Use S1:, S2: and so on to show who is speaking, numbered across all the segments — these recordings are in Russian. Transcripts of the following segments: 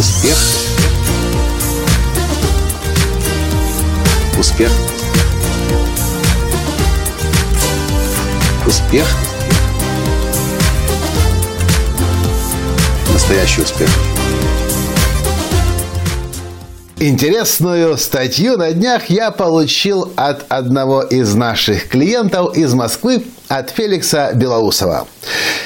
S1: Успех. Успех. Успех. Настоящий успех.
S2: Интересную статью на днях я получил от одного из наших клиентов из Москвы, от Феликса Белоусова.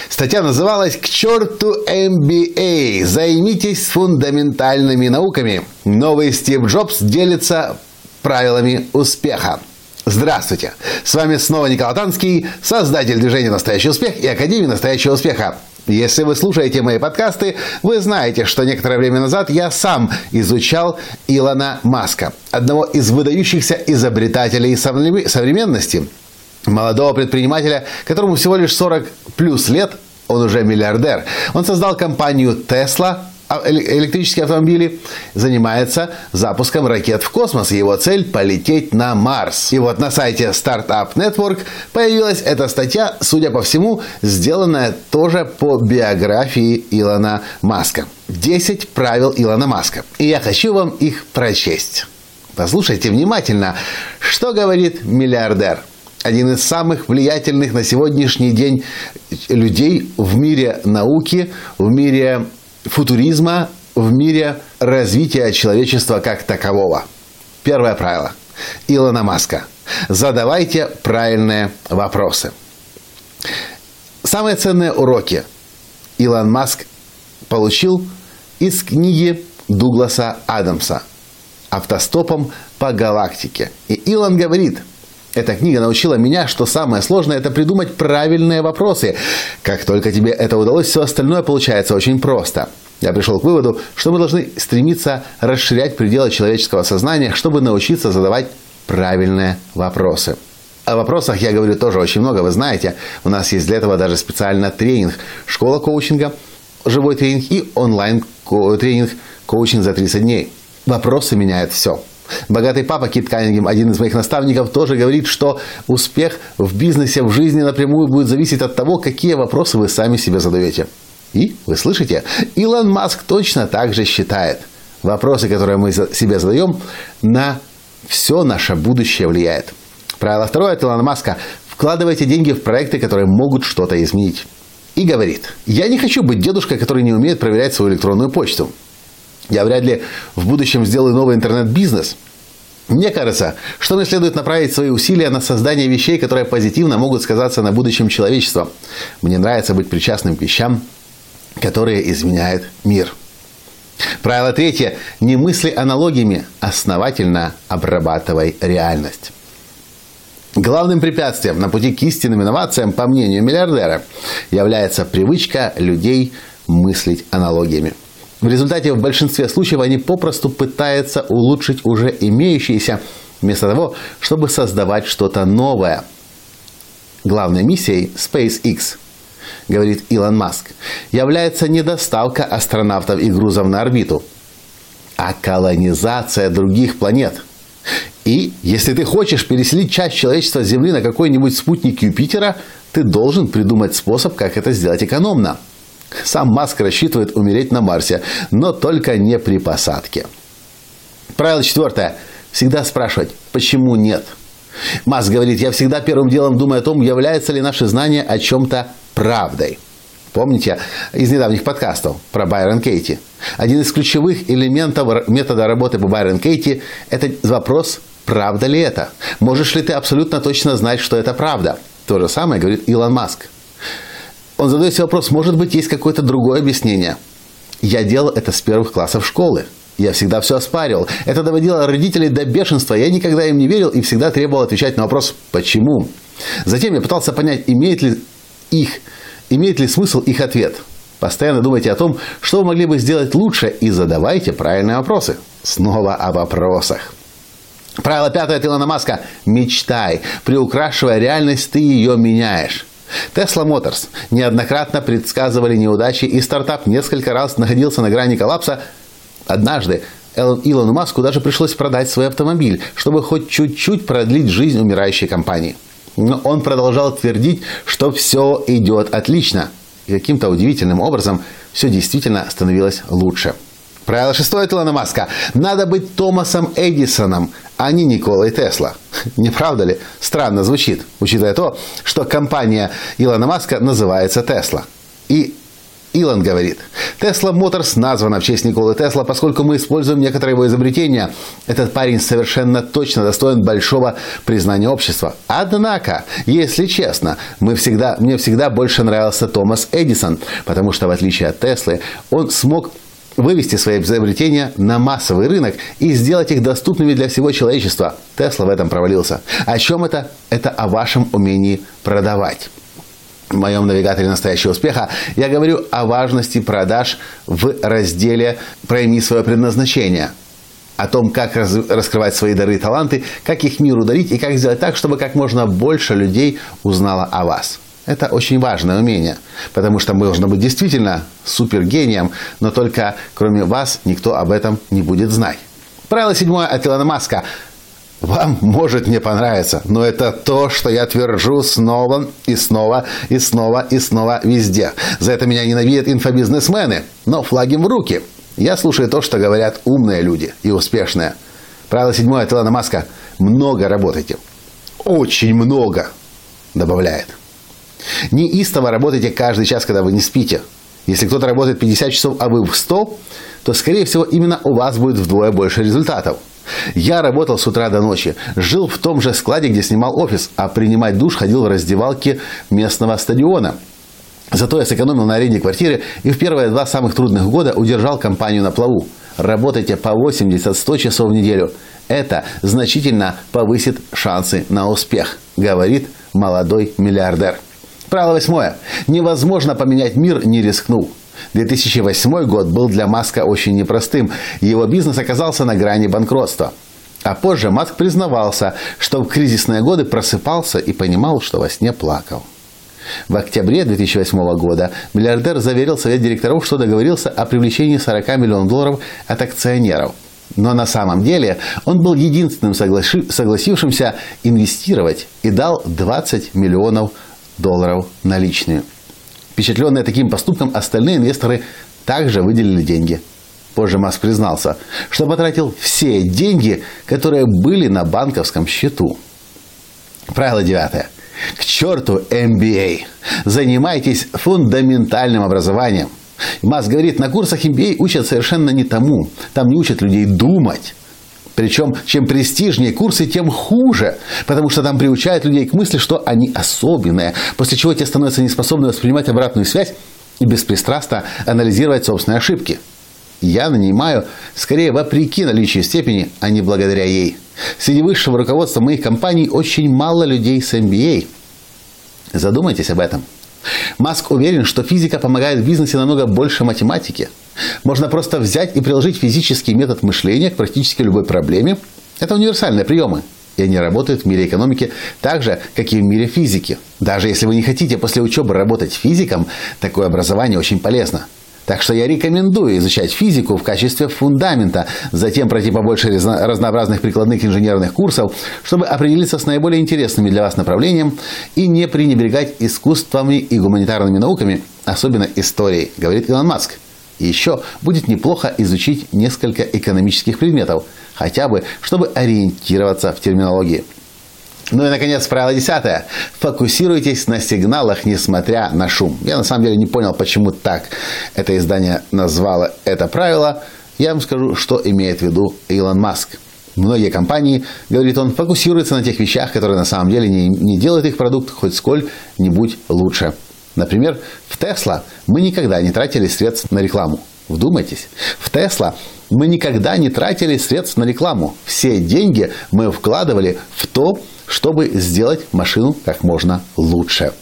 S2: Статья называлась «К черту MBA! Займитесь фундаментальными науками. Новый Стив Джобс делится правилами успеха». Здравствуйте! С вами снова Николай Танский, создатель движения «Настоящий успех» и Академии «Настоящего успеха». Если вы слушаете мои подкасты, вы знаете, что некоторое время назад я сам изучал Илона Маска, одного из выдающихся изобретателей современности, молодого предпринимателя, которому всего лишь 40 плюс лет, он уже миллиардер. Он создал компанию Tesla, а, электрические автомобили, занимается запуском ракет в космос. Его цель – полететь на Марс. И вот на сайте Startup Network появилась эта статья, судя по всему, сделанная тоже по биографии Илона Маска. 10 правил Илона Маска. И я хочу вам их прочесть. Послушайте внимательно, что говорит миллиардер – один из самых влиятельных на сегодняшний день людей в мире науки, в мире футуризма, в мире развития человечества как такового. Первое правило Илона Маска. Задавайте правильные вопросы. Самые ценные уроки Илон Маск получил из книги Дугласа Адамса «Автостопом по галактике». И Илон говорит – эта книга научила меня, что самое сложное – это придумать правильные вопросы. Как только тебе это удалось, все остальное получается очень просто. Я пришел к выводу, что мы должны стремиться расширять пределы человеческого сознания, чтобы научиться задавать правильные вопросы. О вопросах я говорю тоже очень много, вы знаете. У нас есть для этого даже специально тренинг «Школа коучинга», живой тренинг и онлайн-тренинг «Коучинг за 30 дней». Вопросы меняют все. Богатый папа Кит Каннингем, один из моих наставников, тоже говорит, что успех в бизнесе, в жизни напрямую будет зависеть от того, какие вопросы вы сами себе задаете. И, вы слышите, Илон Маск точно так же считает. Вопросы, которые мы себе задаем, на все наше будущее влияет. Правило второе от Илона Маска – вкладывайте деньги в проекты, которые могут что-то изменить. И говорит, я не хочу быть дедушкой, который не умеет проверять свою электронную почту. Я вряд ли в будущем сделаю новый интернет-бизнес. Мне кажется, что мне следует направить свои усилия на создание вещей, которые позитивно могут сказаться на будущем человечества. Мне нравится быть причастным к вещам, которые изменяют мир. Правило третье. Не мысли аналогиями, основательно обрабатывай реальность. Главным препятствием на пути к истинным инновациям, по мнению миллиардера, является привычка людей мыслить аналогиями. В результате в большинстве случаев они попросту пытаются улучшить уже имеющиеся, вместо того, чтобы создавать что-то новое. Главной миссией SpaceX, говорит Илон Маск, является не доставка астронавтов и грузов на орбиту, а колонизация других планет. И если ты хочешь переселить часть человечества с Земли на какой-нибудь спутник Юпитера, ты должен придумать способ, как это сделать экономно – сам Маск рассчитывает умереть на Марсе, но только не при посадке. Правило четвертое. Всегда спрашивать, почему нет. Маск говорит, я всегда первым делом думаю о том, является ли наше знание о чем-то правдой. Помните из недавних подкастов про Байрон Кейти? Один из ключевых элементов метода работы по Байрон Кейти – это вопрос, правда ли это? Можешь ли ты абсолютно точно знать, что это правда? То же самое говорит Илон Маск. Он задает себе вопрос, может быть, есть какое-то другое объяснение. Я делал это с первых классов школы. Я всегда все оспаривал. Это доводило родителей до бешенства. Я никогда им не верил и всегда требовал отвечать на вопрос «почему?». Затем я пытался понять, имеет ли их, имеет ли смысл их ответ. Постоянно думайте о том, что вы могли бы сделать лучше и задавайте правильные вопросы. Снова о вопросах. Правило пятое от Илона Маска – мечтай. Приукрашивая реальность, ты ее меняешь. Tesla Motors неоднократно предсказывали неудачи, и стартап несколько раз находился на грани коллапса. Однажды Илону Маску даже пришлось продать свой автомобиль, чтобы хоть чуть-чуть продлить жизнь умирающей компании. Но он продолжал твердить, что все идет отлично. И каким-то удивительным образом все действительно становилось лучше. Правило шестое Илона Маска. Надо быть Томасом Эдисоном, а не Николой Тесла. Не правда ли? Странно звучит, учитывая то, что компания Илона Маска называется Тесла. И Илон говорит, Tesla Motors названа в честь Николы Тесла, поскольку мы используем некоторые его изобретения. Этот парень совершенно точно достоин большого признания общества. Однако, если честно, мы всегда, мне всегда больше нравился Томас Эдисон, потому что в отличие от Теслы, он смог вывести свои изобретения на массовый рынок и сделать их доступными для всего человечества. Тесла в этом провалился. О чем это? Это о вашем умении продавать в моем навигаторе настоящего успеха, я говорю о важности продаж в разделе «Пройми свое предназначение», о том, как раз, раскрывать свои дары и таланты, как их миру дарить и как сделать так, чтобы как можно больше людей узнало о вас. Это очень важное умение, потому что мы должны быть действительно супергением, но только кроме вас никто об этом не будет знать. Правило седьмое от Илона Маска. Вам может не понравиться, но это то, что я твержу снова и снова и снова и снова везде. За это меня ненавидят инфобизнесмены, но флаги в руки. Я слушаю то, что говорят умные люди и успешные. Правило седьмое от Илона Маска. Много работайте. Очень много, добавляет. Неистово работайте каждый час, когда вы не спите. Если кто-то работает 50 часов, а вы в 100, то, скорее всего, именно у вас будет вдвое больше результатов. Я работал с утра до ночи, жил в том же складе, где снимал офис, а принимать душ ходил в раздевалке местного стадиона. Зато я сэкономил на аренде квартиры и в первые два самых трудных года удержал компанию на плаву. Работайте по 80-100 часов в неделю. Это значительно повысит шансы на успех, говорит молодой миллиардер. Правило восьмое. Невозможно поменять мир, не рискнув. 2008 год был для Маска очень непростым. Его бизнес оказался на грани банкротства. А позже Маск признавался, что в кризисные годы просыпался и понимал, что во сне плакал. В октябре 2008 года миллиардер заверил совет директоров, что договорился о привлечении 40 миллионов долларов от акционеров. Но на самом деле он был единственным согласившимся инвестировать и дал 20 миллионов долларов наличными. Впечатленные таким поступком, остальные инвесторы также выделили деньги. Позже Маск признался, что потратил все деньги, которые были на банковском счету. Правило девятое. К черту MBA. Занимайтесь фундаментальным образованием. Маск говорит, на курсах MBA учат совершенно не тому. Там не учат людей думать. Причем, чем престижнее курсы, тем хуже, потому что там приучают людей к мысли, что они особенные, после чего те становятся неспособны воспринимать обратную связь и беспристрастно анализировать собственные ошибки. Я нанимаю скорее вопреки наличию степени, а не благодаря ей. Среди высшего руководства моих компаний очень мало людей с MBA. Задумайтесь об этом. Маск уверен, что физика помогает в бизнесе намного больше математики. Можно просто взять и приложить физический метод мышления к практически любой проблеме. Это универсальные приемы. И они работают в мире экономики так же, как и в мире физики. Даже если вы не хотите после учебы работать физиком, такое образование очень полезно. Так что я рекомендую изучать физику в качестве фундамента, затем пройти побольше разнообразных прикладных инженерных курсов, чтобы определиться с наиболее интересными для вас направлением и не пренебрегать искусствами и гуманитарными науками, особенно историей, говорит Илон Маск. И еще будет неплохо изучить несколько экономических предметов, хотя бы, чтобы ориентироваться в терминологии. Ну и, наконец, правило десятое. Фокусируйтесь на сигналах, несмотря на шум. Я, на самом деле, не понял, почему так это издание назвало это правило. Я вам скажу, что имеет в виду Илон Маск. Многие компании, говорит он, фокусируются на тех вещах, которые на самом деле не, не делают их продукт хоть сколь-нибудь лучше. Например, в Tesla мы никогда не тратили средств на рекламу. Вдумайтесь, в Tesla мы никогда не тратили средств на рекламу. Все деньги мы вкладывали в то, чтобы сделать машину как можно лучше.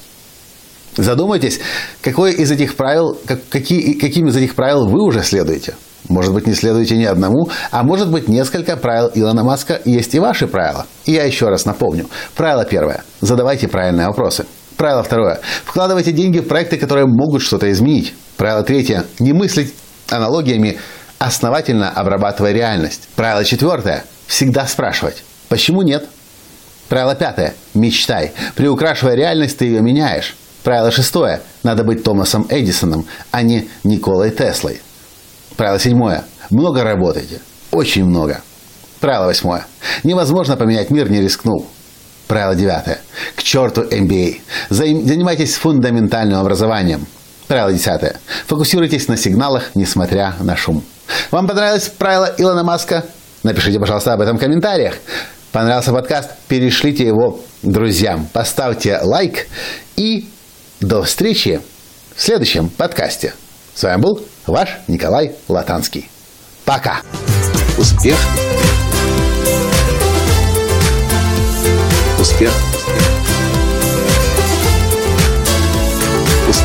S2: Задумайтесь, какое из этих правил, как, какие, каким из этих правил вы уже следуете. Может быть, не следуете ни одному, а может быть, несколько правил Илона Маска есть и ваши правила. И я еще раз напомню. Правило первое. Задавайте правильные вопросы. Правило второе. Вкладывайте деньги в проекты, которые могут что-то изменить. Правило третье. Не мыслить аналогиями, основательно обрабатывая реальность. Правило четвертое. Всегда спрашивать. Почему нет? Правило пятое. Мечтай. Приукрашивая реальность, ты ее меняешь. Правило шестое. Надо быть Томасом Эдисоном, а не Николой Теслой. Правило седьмое. Много работайте. Очень много. Правило восьмое. Невозможно поменять мир, не рискнул. Правило девятое. К черту MBA. Занимайтесь фундаментальным образованием. Правило десятое. Фокусируйтесь на сигналах, несмотря на шум. Вам понравилось правило Илона Маска? Напишите, пожалуйста, об этом в комментариях. Понравился подкаст? Перешлите его друзьям. Поставьте лайк. И до встречи в следующем подкасте. С вами был ваш Николай Латанский. Пока.
S1: Успех.